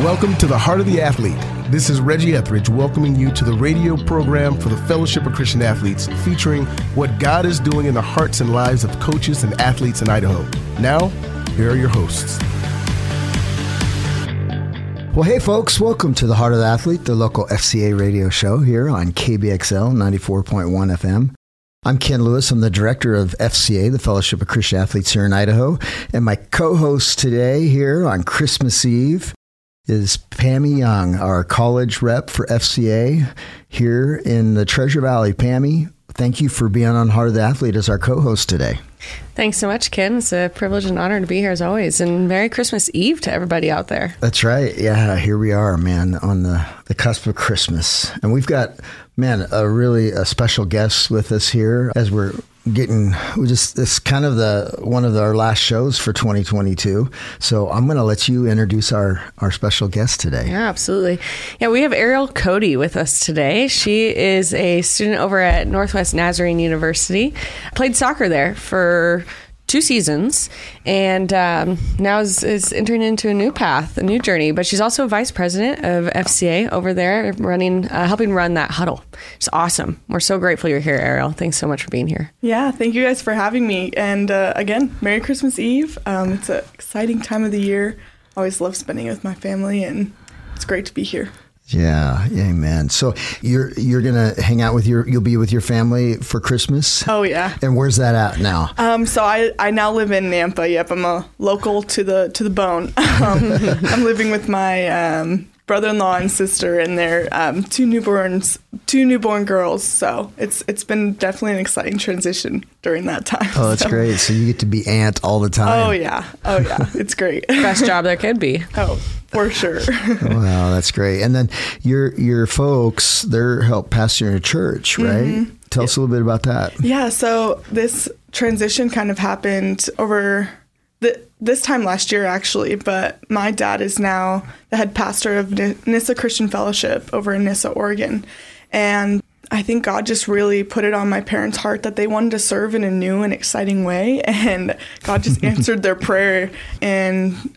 Welcome to the Heart of the Athlete. This is Reggie Etheridge welcoming you to the radio program for the Fellowship of Christian Athletes, featuring what God is doing in the hearts and lives of coaches and athletes in Idaho. Now, here are your hosts. Well, hey, folks, welcome to the Heart of the Athlete, the local FCA radio show here on KBXL 94.1 FM. I'm Ken Lewis. I'm the director of FCA, the Fellowship of Christian Athletes here in Idaho. And my co host today here on Christmas Eve is Pami Young, our college rep for FCA here in the Treasure Valley. Pami, thank you for being on Heart of the Athlete as our co host today. Thanks so much, Ken. It's a privilege and honor to be here as always. And Merry Christmas Eve to everybody out there. That's right. Yeah, here we are, man, on the, the cusp of Christmas. And we've got man, a really a special guest with us here as we're getting we just it's kind of the one of our last shows for 2022 so i'm going to let you introduce our our special guest today. Yeah absolutely. Yeah we have ariel cody with us today. She is a student over at northwest nazarene university. Played soccer there for two seasons and um, now is, is, entering into a new path, a new journey. But she's also vice president of FCA over there, running, uh, helping run that huddle. It's awesome. We're so grateful you're here, Ariel. Thanks so much for being here. Yeah, thank you guys for having me. And uh, again, Merry Christmas Eve. Um, it's an exciting time of the year. Always love spending it with my family, and it's great to be here. Yeah, amen. So you're you're gonna hang out with your you'll be with your family for Christmas. Oh yeah. And where's that at now? Um, so I, I now live in Nampa. Yep, I'm a local to the to the bone. Um, I'm living with my um, brother-in-law and sister and their um, two newborns, two newborn girls. So it's it's been definitely an exciting transition during that time. Oh, that's so. great. So you get to be aunt all the time. Oh yeah, oh yeah, it's great. Best job there could be. Oh, for sure. wow, that's great. And then your your folks, they're help pastoring a church, right? Mm-hmm. Tell us a little bit about that. Yeah. So this transition kind of happened over this time last year, actually, but my dad is now the head pastor of Nyssa Christian Fellowship over in Nyssa, Oregon. And I think God just really put it on my parents' heart that they wanted to serve in a new and exciting way. And God just answered their prayer and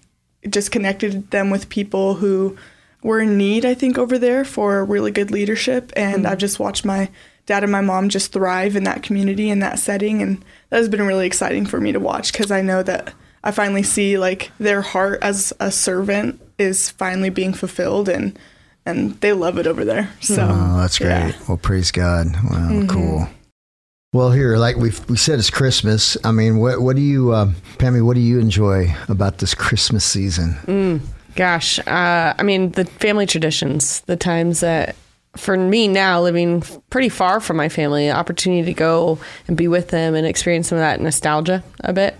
just connected them with people who were in need, I think, over there for really good leadership. And mm-hmm. I've just watched my dad and my mom just thrive in that community, in that setting. And that has been really exciting for me to watch because I know that I finally see like their heart as a servant is finally being fulfilled and and they love it over there. So oh, that's great. Yeah. Well, praise God. Wow, mm-hmm. cool. Well, here, like we we said, it's Christmas. I mean, what what do you, uh, Pami? What do you enjoy about this Christmas season? Mm, gosh, uh, I mean, the family traditions, the times that for me now living pretty far from my family opportunity to go and be with them and experience some of that nostalgia a bit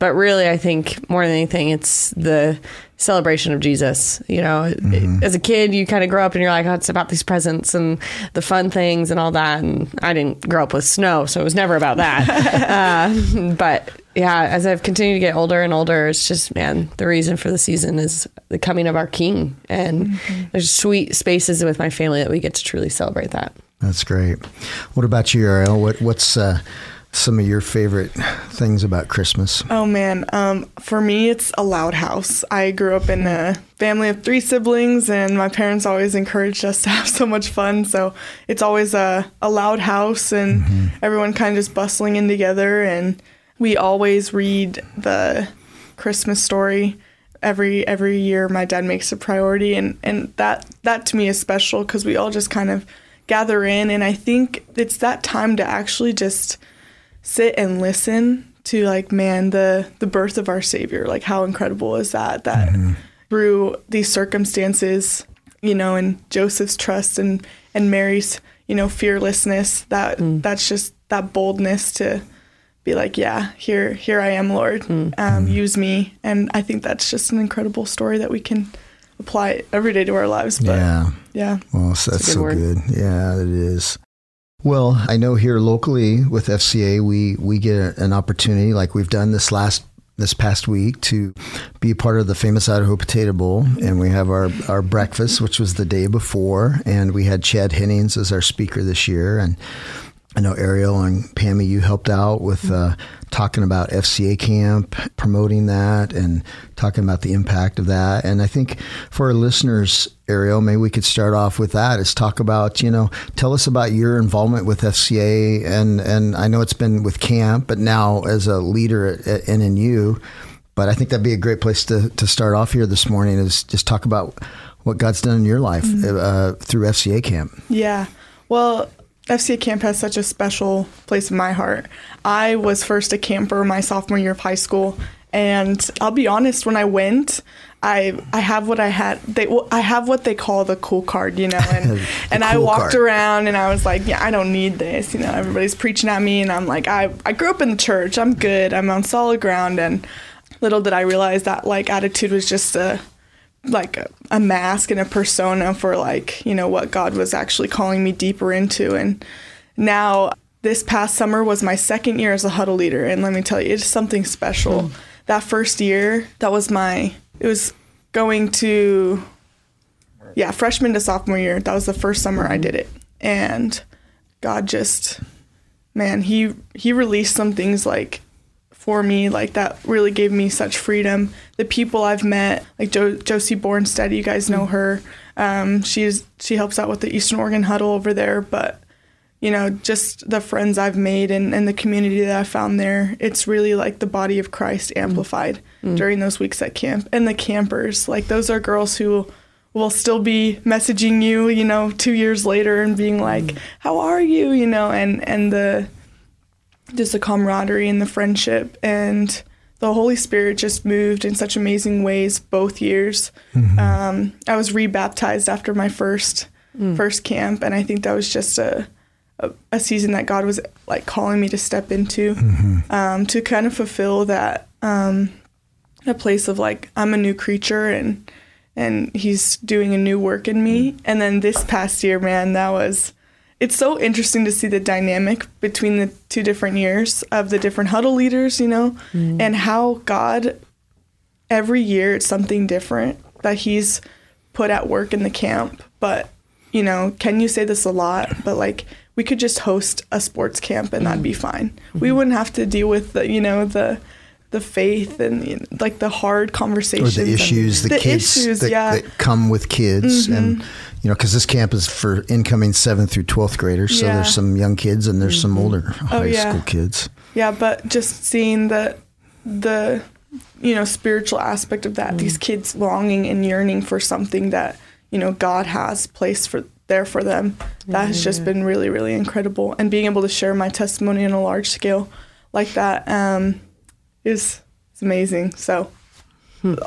but really, I think more than anything, it's the celebration of Jesus. You know, mm-hmm. as a kid, you kind of grow up and you're like, oh, it's about these presents and the fun things and all that. And I didn't grow up with snow, so it was never about that. uh, but yeah, as I've continued to get older and older, it's just, man, the reason for the season is the coming of our King. And mm-hmm. there's sweet spaces with my family that we get to truly celebrate that. That's great. What about you, Ariel? What, what's, uh, some of your favorite things about Christmas? Oh man, um, for me it's a loud house. I grew up in a family of three siblings, and my parents always encouraged us to have so much fun. So it's always a, a loud house, and mm-hmm. everyone kind of just bustling in together. And we always read the Christmas story every every year. My dad makes a priority, and and that that to me is special because we all just kind of gather in, and I think it's that time to actually just sit and listen to like man the the birth of our savior like how incredible is that that mm-hmm. through these circumstances you know and joseph's trust and and mary's you know fearlessness that mm. that's just that boldness to be like yeah here here i am lord mm. um, use me and i think that's just an incredible story that we can apply every day to our lives but yeah yeah well that's, that's so word. good yeah it is well, I know here locally with FCA, we we get an opportunity like we've done this last this past week to be part of the famous Idaho Potato Bowl, and we have our our breakfast, which was the day before, and we had Chad Hennings as our speaker this year, and I know Ariel and Pammy, you helped out with uh, talking about FCA camp, promoting that, and talking about the impact of that. And I think for our listeners, Ariel, maybe we could start off with that. Is talk about you know, tell us about your involvement with FCA, and and I know it's been with camp, but now as a leader at, at NNU. But I think that'd be a great place to, to start off here this morning. Is just talk about what God's done in your life Mm-hmm. uh, through FCA camp. Yeah. Well, FCA camp has such a special place in my heart. I was first a camper my sophomore year of high school, and I'll be honest, when I went, I I have what I had. They well, I have what they call the cool card, you know, and and I walked card. around and I was like, yeah, I don't need this, you know. Everybody's preaching at me, and I'm like, I I grew up in the church. I'm good. I'm on solid ground, and little did I realize that like attitude was just a like a, a mask and a persona for like you know what God was actually calling me deeper into. And now this past summer was my second year as a huddle leader. And let me tell you it's something special. Hmm. That first year that was my it was going to yeah freshman to sophomore year that was the first summer I hmm. did it. And God just man he he released some things like for me like that really gave me such freedom. The people i've met like jo- josie bornstead you guys know mm. her. Um, she's she helps out with the eastern oregon huddle over there but you know just the friends i've made and, and the community that i found there it's really like the body of christ mm. amplified mm. during those weeks at camp. And the campers like those are girls who will still be messaging you you know two years later and being like how are you? you know and and the just the camaraderie and the friendship and the Holy Spirit just moved in such amazing ways both years. Um, I was rebaptized after my first first camp, and I think that was just a, a a season that God was like calling me to step into um, to kind of fulfill that um, a place of like I'm a new creature and and He's doing a new work in me. And then this past year, man, that was it's so interesting to see the dynamic between the two different years of the different huddle leaders, you know, mm. and how God every year it's something different that he's put at work in the camp. But, you know, can you say this a lot? But like we could just host a sports camp and that'd be mm. fine. We mm-hmm. wouldn't have to deal with the, you know, the the faith and you know, like the hard or conversations, the and issues, the, kids issues, that, yeah. Mm-hmm. that come with kids, and you know, because this camp is for incoming seventh through twelfth graders, so Yeah. there's some young kids and there's some older high Oh, school kids. Yeah, but just seeing the the you know spiritual aspect of that, these kids longing and yearning for something that you know God has placed for there for them, that has just been really really incredible. And being able to share my testimony on a large scale like that um, is is amazing. So.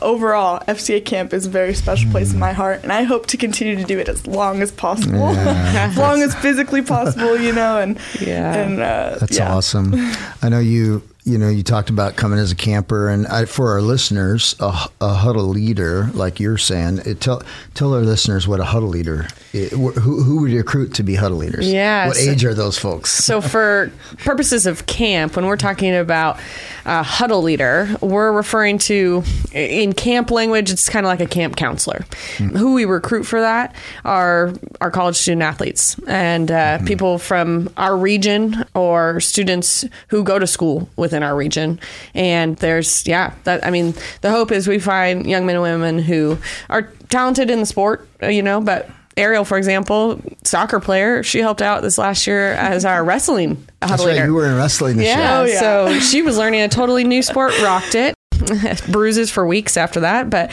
Overall, FCA camp is a very special place in my heart, and I hope to continue to do it as long as possible, as long as physically possible, you know. And Yeah. and uh, That's yeah. awesome. I know you. You know, you talked about coming as a camper, and I, for our listeners, a, a huddle leader, like you're saying, it, tell tell our listeners what a huddle leader. i- who who would recruit to be huddle leaders? Yeah, What age are those folks? So, for purposes of camp, when we're talking about a huddle leader, we're referring to, in camp language, it's kind of like a camp counselor. Who we recruit for that are our college student athletes and uh, people from our region or students who go to school within our region. And there's, yeah, that I mean, the hope is we find young men and women who are talented in the sport, uh, you know, but Ariel, for example, soccer player, she helped out this last year as our wrestling That's huddle right. You were in wrestling this yeah, year. yeah. so she was learning a totally new sport, rocked it. Bruises for weeks after that, but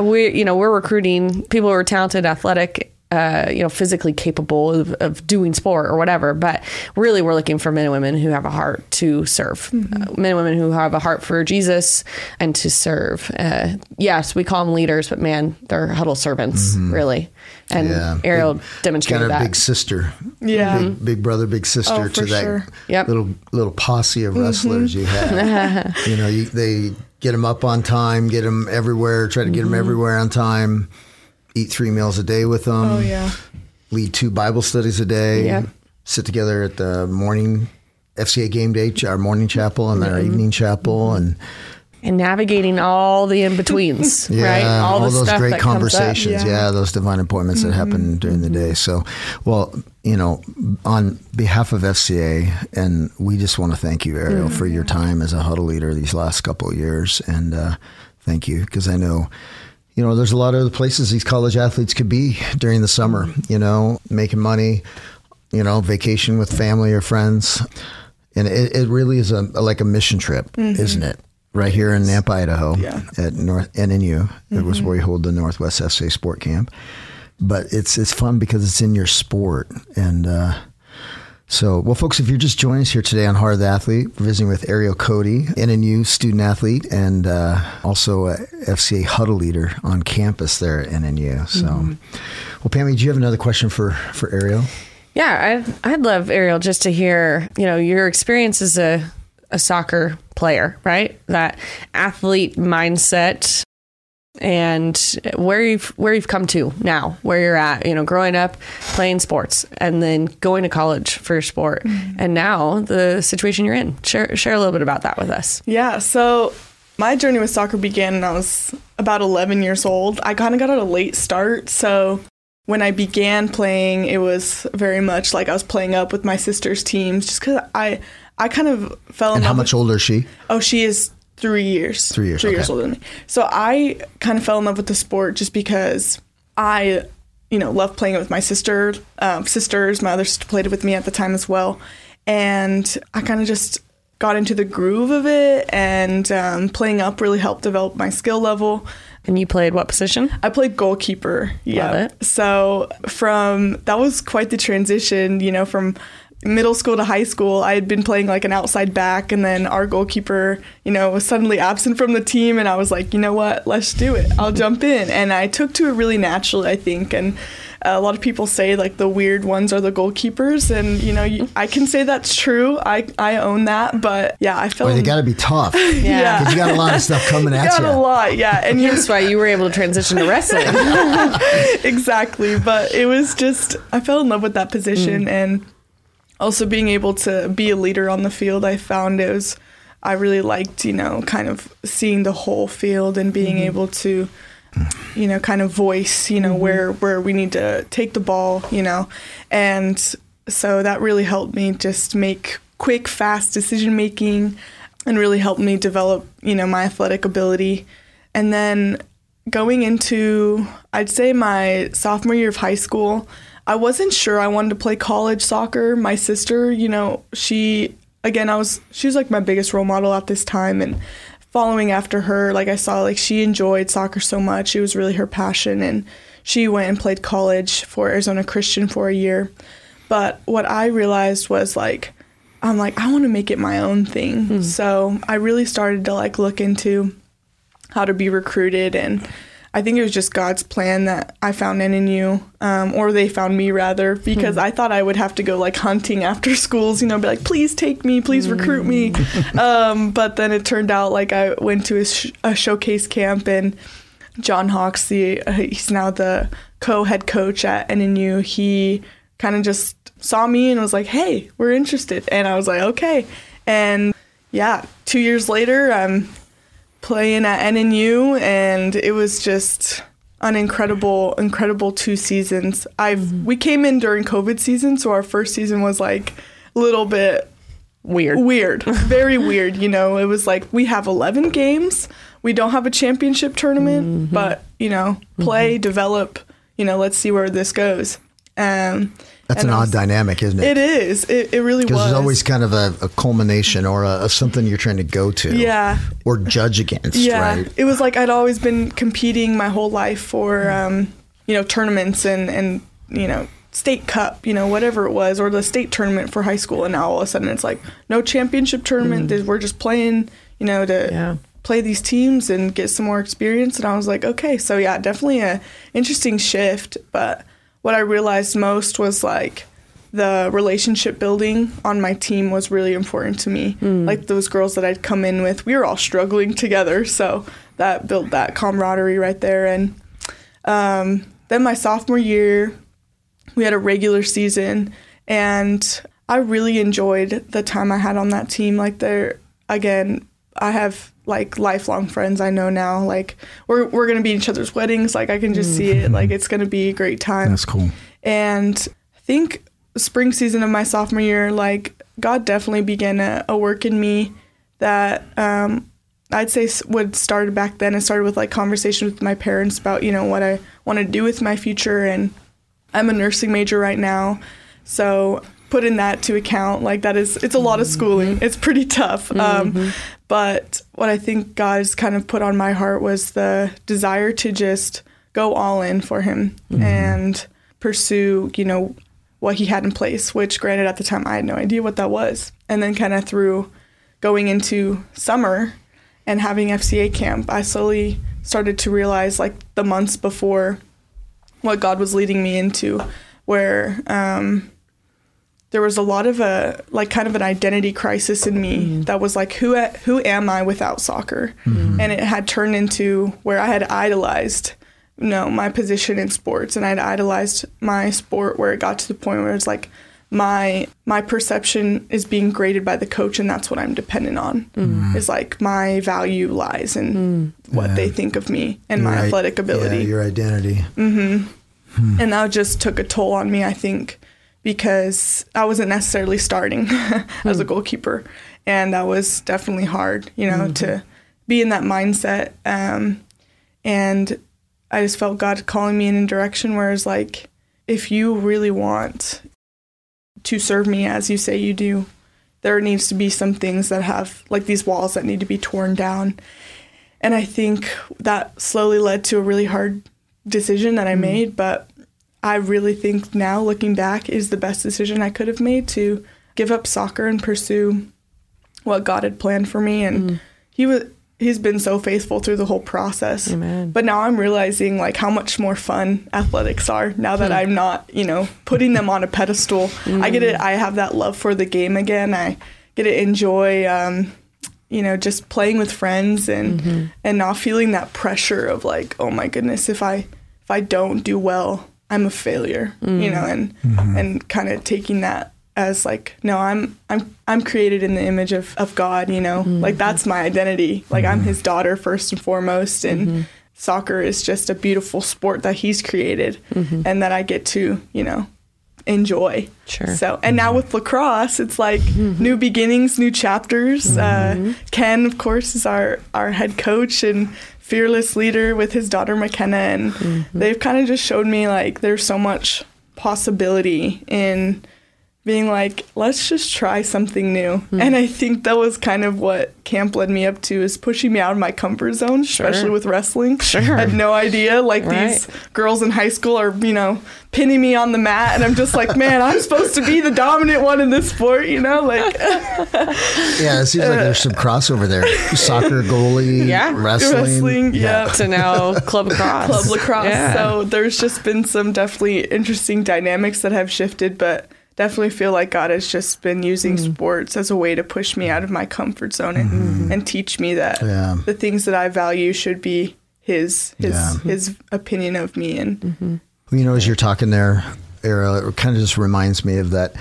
we, you know, we're recruiting people who are talented, athletic, uh, you know, physically capable of, of doing sport or whatever. But really, we're looking for men and women who have a heart to serve, Mm-hmm. uh, men and women who have a heart for Jesus and to serve. Uh, yes, we call them leaders, but man, they're huddle servants, really. And Mm-hmm. Yeah. Ariel Big- demonstrated Got a that. big sister. Yeah. Big, big brother, big sister Oh, to that sure. Yep. little little posse of wrestlers you have. you know, you, they get them up on time, get them everywhere, try to get them everywhere on time. Eat three meals a day with them. Oh yeah. Lead two Bible studies a day. Yep. Sit together at the morning FCA game day, our morning chapel and our evening chapel, mm-hmm. and and navigating all the in betweens, Yeah, right? all, the those stuff great that conversations. Yeah. Yeah. those divine appointments that happen mm-hmm. during the mm-hmm. day. So, well, you know, on behalf of FCA, and we just want to thank you, Ariel, for your time as a huddle leader these last couple of years, and uh, thank you because I know. You know, there's a lot of other places these college athletes could be during the summer, you know, making money, you know, vacation with family or friends. And it, it really is a like a mission trip, isn't it? Right here in Nampa, Idaho, Yeah. at North NNU. It was where we hold the Northwest SA Sport Camp. But it's it's fun because it's in your sport, and uh, so well, folks. If you're just joining us here today on Heart of the Athlete, we're visiting with Ariel Cody, NNU student athlete, and uh, also a FCA huddle leader on campus there at NNU. So, well, Pami, do you have another question for for Ariel? Yeah, I'd, I'd love Ariel just to hear, you know, your experience as a, a soccer player, right? That athlete mindset and where you've where you've come to now, where you're at, you know, growing up playing sports and then going to college for your sport mm-hmm. and now the situation you're in. Share share a little bit about that with us. Yeah, so my journey with soccer began when I was about 11 years old. I kind of got at a late start, so when I began playing, it was very much like I was playing up with my sister's teams, just because I I kind of fell in And love. how much with, older is she? Oh, she is three years. Three years, Three okay. years older than me. So I kind of fell in love with the sport just because I, you know, love playing it with my sister, um, sisters. My other sister played it with me at the time as well, and I kind of just got into the groove of it. And um, playing up really helped develop my skill level. And you played what position? I played goalkeeper. Yeah. So from that was quite the transition, you know, from middle school to high school. I had been playing like an outside back and then our goalkeeper, you know, was suddenly absent from the team and I was like, "You know what? Let's do it. I'll jump in." And I took to it really naturally, I think, and a lot of people say like the weird ones are the goalkeepers and you know you, i can say that's true i i own that but yeah i felt Well, they got to be tough. Yeah. Because you got a lot of stuff coming at got you. a lot yeah and you're That's why you were able to transition to wrestling. exactly. But it was just, I fell in love with that Mm. position and also being able to be a leader on the field. I found it was, I really liked, you know, kind of seeing the whole field and being Mm-hmm. able to, you know, kind of voice, you know, where, where we need to take the ball, you know, and so that really helped me just make quick, fast decision making and really helped me develop, you know, my athletic ability. And then going into I'd say my sophomore year of high school, I wasn't sure I wanted to play college soccer. My sister, you know, she again I was she was like my biggest role model at this time and following after her, like I saw like she enjoyed soccer so much. It was really her passion and she went and played college for Arizona Christian for a year. But what I realized was like I'm like I want to make it my own thing. Hmm. So, I really started to like look into how to be recruited and I think it was just God's plan that I found NNU, um, or they found me rather, because I thought I would have to go like hunting after schools, you know, be like, please take me, please recruit me. um, but then it turned out like I went to a, sh- a showcase camp and John Hawks, the uh, he's now the co-head coach at NNU. He kind of just saw me and was like, "Hey, we're interested," and I was like, "Okay." And yeah, two years later, I'm playing at NNU, and it was just an incredible, incredible two seasons. I've we came in during COVID season, so our first season was like a little bit Weird. weird, very weird. You know, it was like we have 11 games. We don't have a championship tournament, but you know, play, develop. You know, let's see where this goes. Um, That's and an I odd dynamic, isn't it? It is. It, it really Because was. there's always kind of a, a culmination or a, a something you're trying to go to. Yeah. Or judge against, yeah. right? It was like I'd always been competing my whole life for, um, you know, tournaments and and you know state cup, you know, whatever it was, or the state tournament for high school, and now all of a sudden it's like no championship tournament. We're just playing, you know, to Yeah. play these teams and get some more experience. And I was like, okay, so yeah, definitely a interesting shift. But what I realized most was like the relationship building on my team was really important to me. Like those girls that I'd come in with, we were all struggling together, so that built that camaraderie right there. And um, then my sophomore year, we had a regular season, and I really enjoyed the time I had on that team. Like there, again, I have like lifelong friends I know now. Like we're we're gonna be in each other's weddings. Like I can just see it. Like it's gonna be a great time. That's cool. And I think spring season of my sophomore year, like God definitely began a, a work in me that um, I'd say would started back then. It started with like conversations with my parents about you know what I want to do with my future, and I'm a nursing major right now, so putting that to account, like that is it's a lot of schooling. It's pretty tough. Um, but what I think God's kind of put on my heart was the desire to just go all in for Him and pursue, you know, what He had in place. Which, granted, at the time I had no idea what that was. And then kind of through going into summer and having FCA camp, I slowly started to realize, like the months before, what God was leading me into, where um, there was a lot of a like kind of an identity crisis in me mm. that was like who who am I without soccer, mm-hmm. and it had turned into where I had idolized. You know my position in sports, and I'd idolized my sport where it got to the point where it's like my my perception is being graded by the coach, and that's what I'm dependent on. Mm-hmm. Is like my value lies in mm. what Yeah. they think of me and my Your i- athletic ability Yeah, your identity. Mm-hmm. Hmm. and that just took a toll on me i think because i wasn't necessarily starting as a hmm. goalkeeper. And that was definitely hard you know to mm-hmm. be in that mindset. Um, and i just felt god calling me in a direction where it's like if you really want to serve me as you say you do there needs to be some things that have like these walls that need to be torn down. And i think that slowly led to a really hard decision that I hmm. made, but I really think now looking back is the best decision I could have made to give up soccer and pursue what God had planned for me and mm. he was he's been so faithful through the whole process. Amen. But now I'm realizing like how much more fun athletics are now that hmm. I'm not, you know, putting them on a pedestal. I get it mm. I have that love for the game again. I get to enjoy um you know just playing with friends and mm-hmm. and not feeling that pressure of like oh my goodness if i if i don't do well i'm a failure you know and mm-hmm. and kind of taking that as like no i'm i'm i'm created in the image of of god you know? Mm-hmm. Like that's my identity. Like i'm mm-hmm. his daughter first and foremost and soccer is just a beautiful sport that he's created and that i get to you know enjoy. Sure. so and now with lacrosse it's like new beginnings new chapters. Uh, ken of course is our our head coach and fearless leader with his daughter mckenna and mm-hmm. they've kind of just showed me like there's so much possibility in being like let's just try something new hmm. and i think that was kind of what camp led me up to is pushing me out of my comfort zone especially with wrestling Sure. I had no idea like Right. these girls in high school are you know pinning me on the mat and i'm just like man i'm supposed to be the dominant one in this sport you know like Yeah, it seems like there's some crossover there. Soccer goalie, Yeah. wrestling. wrestling yeah, to now club lacrosse. club lacrosse Yeah. so there's just been some definitely interesting dynamics that have shifted but definitely feel like god has just been using Mm. sports as a way to push me out of my comfort zone and, and teach me that Mm-hmm. Yeah. the things that i value should be his his Yeah. his opinion of me and Mm-hmm. You know, as you're talking there, Era, it kind of just reminds me of that,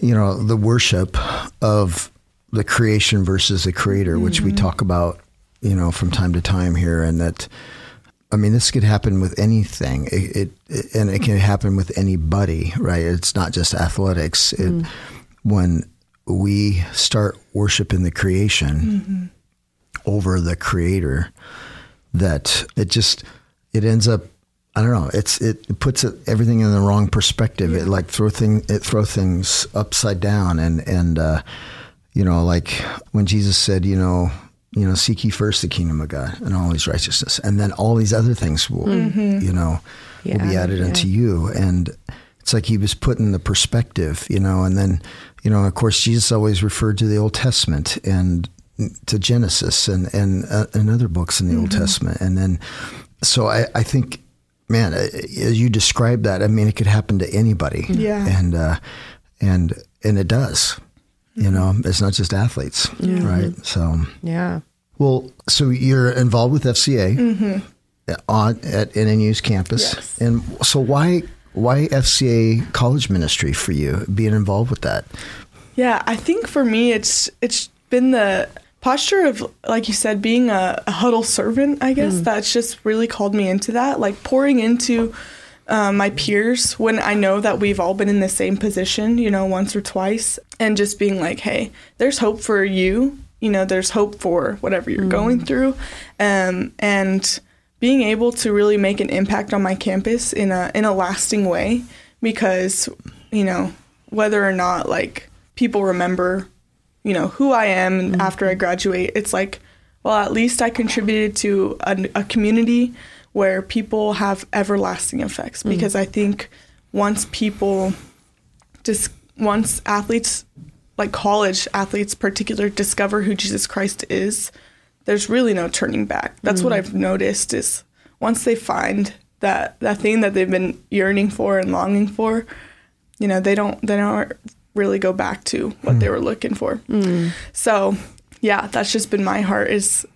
you know, the worship of the creation versus the creator, which we talk about, you know, from time to time here. And that, I mean, this could happen with anything, it, it and it can happen with anybody, right? It's not just athletics. It, When we start worshiping the creation over the creator, that it just it ends up I don't know. It's it puts it, everything in the wrong perspective. It like throw thing it throw things upside down and and uh, you know like when Jesus said you know you know seek ye first the kingdom of God and all His righteousness. And then all these other things will you know will be added yeah. unto you. And it's like he was putting the perspective you know and then you know of course Jesus always referred to the Old Testament and to Genesis and and, uh, and other books in the Old Testament. And then so I, I think man uh, as you describe that I mean it could happen to anybody. Yeah. and uh, and and it does you mm-hmm. know it's not just athletes right? Mm-hmm. So Yeah. well so you're involved with FCA mm-hmm. on at NNU's campus. Yes. and so why why FCA college ministry for you being involved with that? Yeah, I think for me it's it's been the posture of like you said being a, a huddle servant i guess Mm. that's just really called me into that like pouring into uh, my peers when i know that we've all been in the same position you know once or twice and just being like hey there's hope for you you know there's hope for whatever you're going through um, and being able to really make an impact on my campus in a in a lasting way because you know whether or not like people remember you know who I am after I graduate. It's like, well, at least I contributed to a, a community where people have everlasting effects. Mm. Because I think once people just once athletes like college athletes particular discover who Jesus Christ is, there's really no turning back. That's what mm. I've noticed is once they find that that thing that they've been yearning for and longing for, you know, they don't they don't really go back to what they mm. were looking for. So, yeah, that's just been my heart is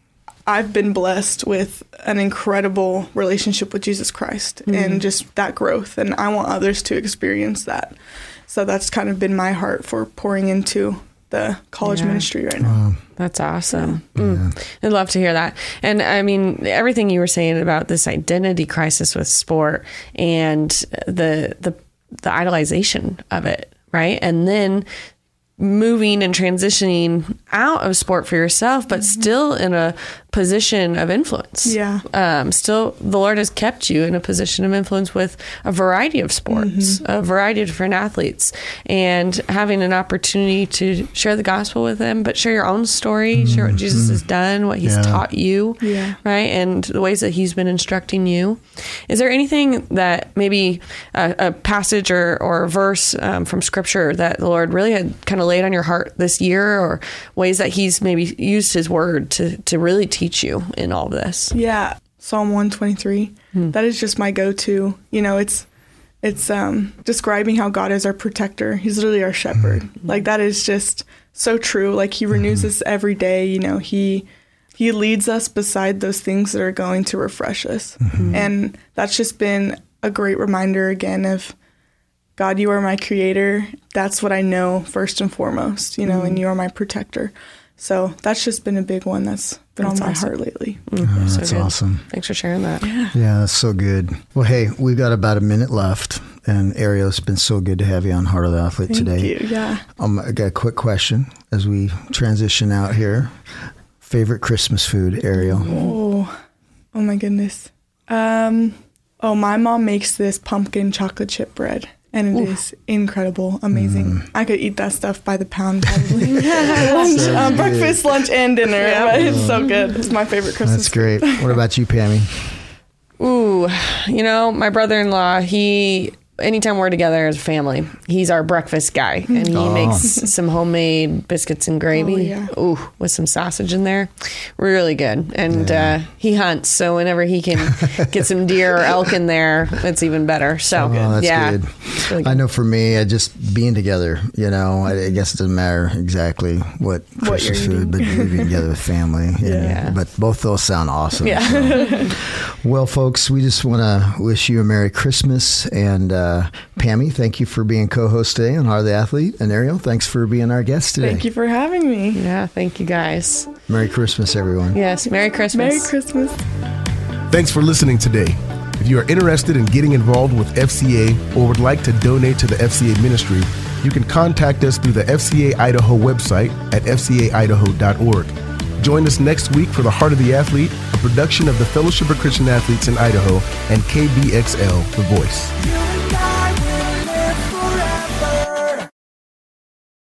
I've been blessed with an incredible relationship with Jesus Christ and just that growth and I want others to experience that. So that's kind of been my heart for pouring into the college Yeah. ministry right now. That's awesome. Mm. I'd love to hear that. And I mean, everything you were saying about this identity crisis with sport and the the the idolization of it, right? And then moving and transitioning out of sport for yourself, but still in a position of influence. Yeah. Um, still, the Lord has kept you in a position of influence with a variety of sports, a variety of different athletes, and having an opportunity to share the gospel with them, but share your own story, share what Jesus has done, what He's Yeah. taught you, Yeah. right, and the ways that He's been instructing you. Is there anything that maybe a, a passage or, or a verse um, from Scripture that the Lord really had kind of laid on your heart this year, or ways that He's maybe used His Word to to really teach you in all this? Yeah, Psalm 123. Hmm. That is just my go-to. You know, it's it's um describing how God is our protector. He's literally our shepherd. Hmm. Like that is just so true. Like he renews hmm. us every day, you know. He he leads us beside those things that are going to refresh us. And that's just been a great reminder again of God, you are my creator. That's what I know first and foremost, you know, and you are my protector. So that's just been a big one that's been That's on my awesome. heart lately. Mm, so that's good. awesome. Thanks for sharing that. Yeah, yeah, that's so good. Well, hey, we've got about a minute left, and Ariel, it's been so good to have you on Heart of the Athlete today. Thank today. you. Yeah. Um, I got a quick question as we transition out here. Favorite Christmas food, Ariel? Oh, oh my goodness. Um, oh, my mom makes this pumpkin chocolate chip bread, and it is incredible, amazing. I could eat that stuff by the pound probably. lunch, um, breakfast, lunch, and dinner. But it's so good. It's my favorite Christmas. That's great. What about you, Pami? Ooh, you know, my brother-in-law, he anytime we're together as a family, he's our breakfast guy and he Oh. makes some homemade biscuits and gravy. Oh, yeah. Ooh, with some sausage in there. Really good. And uh, he hunts, so whenever he can get some deer or elk in there, it's even better. So, Oh, that's yeah. good. It's really I know for me, I just being together, you know, I, I guess it doesn't matter exactly what What you're Christmas food, but being together with family. and- Yeah. But both those sound awesome. Yeah. so. Well, folks, we just want to wish you a Merry Christmas. And uh, Uh, Pami, thank you for being co host today on Heart of the Athlete. And Ariel, thanks for being our guest today. Thank you for having me. Yeah, thank you guys. Merry Christmas, everyone. Yes, Merry Christmas. Merry Christmas. Thanks for listening today. If you are interested in getting involved with FCA or would like to donate to the FCA ministry, you can contact us through the FCA Idaho website at fcaidaho.org. Join us next week for The Heart of the Athlete, a production of the Fellowship of Christian Athletes in Idaho and KBXL, The Voice.